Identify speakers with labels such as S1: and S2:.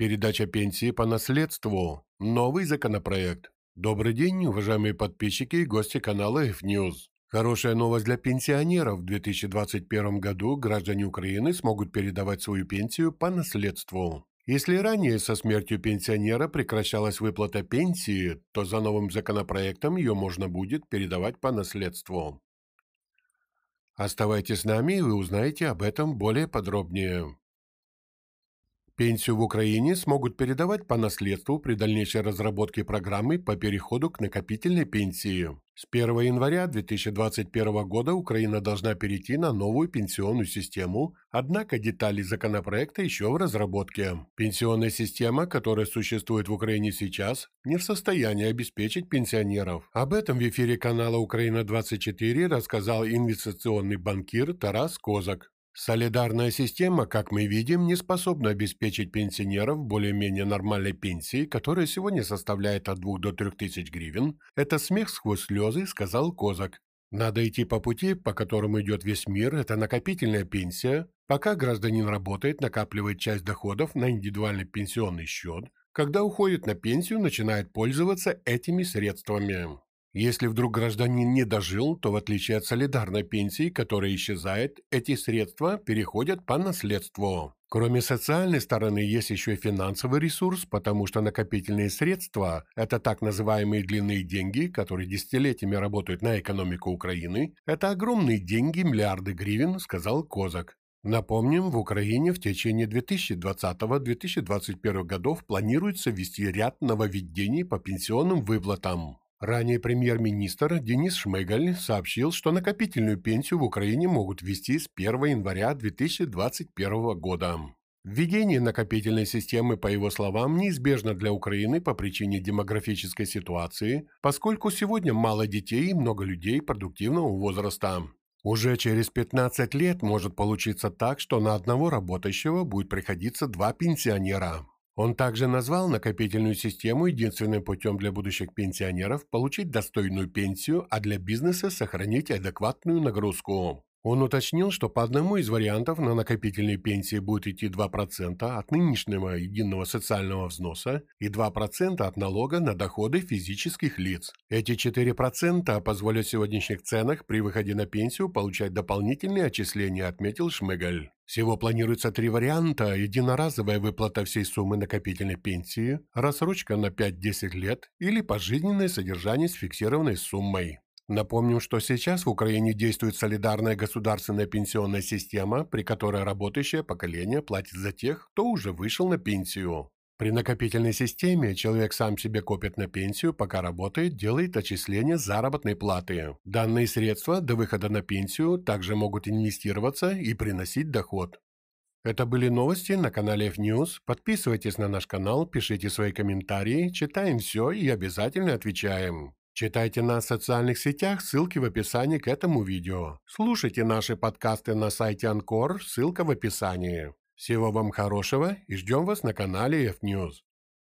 S1: Передача пенсии по наследству. Новый законопроект. Добрый день, уважаемые подписчики и гости канала F-News. Хорошая новость для пенсионеров. В 2021 году граждане Украины смогут передавать свою пенсию по наследству. Если ранее со смертью пенсионера прекращалась выплата пенсии, то за новым законопроектом ее можно будет передавать по наследству. Оставайтесь с нами, и вы узнаете об этом более подробнее. Пенсию в Украине смогут передавать по наследству при дальнейшей разработке программы по переходу к накопительной пенсии. С 1 января 2021 года Украина должна перейти на новую пенсионную систему, однако детали законопроекта еще в разработке. Пенсионная система, которая существует в Украине сейчас, не в состоянии обеспечить пенсионеров. Об этом в эфире канала «Украина-24» рассказал инвестиционный банкир Тарас Козак. Солидарная система, как мы видим, не способна обеспечить пенсионеров более-менее нормальной пенсией, которая сегодня составляет от 2 до 3 тысяч гривен. Это смех сквозь слезы, сказал Козак. Надо идти по пути, по которому идет весь мир, это накопительная пенсия. Пока гражданин работает, накапливает часть доходов на индивидуальный пенсионный счет. Когда уходит на пенсию, начинает пользоваться этими средствами. Если вдруг гражданин не дожил, то в отличие от солидарной пенсии, которая исчезает, эти средства переходят по наследству. Кроме социальной стороны, есть еще и финансовый ресурс, потому что накопительные средства – это так называемые длинные деньги, которые десятилетиями работают на экономику Украины. Это огромные деньги, миллиарды гривен, сказал Козак. Напомним, в Украине в течение 2020-2021 годов планируется ввести ряд нововведений по пенсионным выплатам. Ранее премьер-министр Денис Шмыгаль сообщил, что накопительную пенсию в Украине могут ввести с 1 января 2021 года. Введение накопительной системы, по его словам, неизбежно для Украины по причине демографической ситуации, поскольку сегодня мало детей и много людей продуктивного возраста. Уже через 15 лет может получиться так, что на одного работающего будет приходиться два пенсионера. Он также назвал накопительную систему единственным путем для будущих пенсионеров получить достойную пенсию, а для бизнеса сохранить адекватную нагрузку. Он уточнил, что по одному из вариантов на накопительной пенсии будет идти 2% от нынешнего единого социального взноса и 2% от налога на доходы физических лиц. Эти 4% позволят в сегодняшних ценах при выходе на пенсию получать дополнительные отчисления, отметил Шмыгаль. Всего планируется три варианта – единоразовая выплата всей суммы накопительной пенсии, рассрочка на 5-10 лет или пожизненное содержание с фиксированной суммой. Напомним, что сейчас в Украине действует солидарная государственная пенсионная система, при которой работающее поколение платит за тех, кто уже вышел на пенсию. При накопительной системе человек сам себе копит на пенсию, пока работает, делает отчисления заработной платы. Данные средства до выхода на пенсию также могут инвестироваться и приносить доход. Это были новости на канале F-News. Подписывайтесь на наш канал, пишите свои комментарии, читаем все и обязательно отвечаем. Читайте нас в социальных сетях, ссылки в описании к этому видео. Слушайте наши подкасты на сайте Анкор, ссылка в описании. Всего вам хорошего и ждем вас на канале F-News.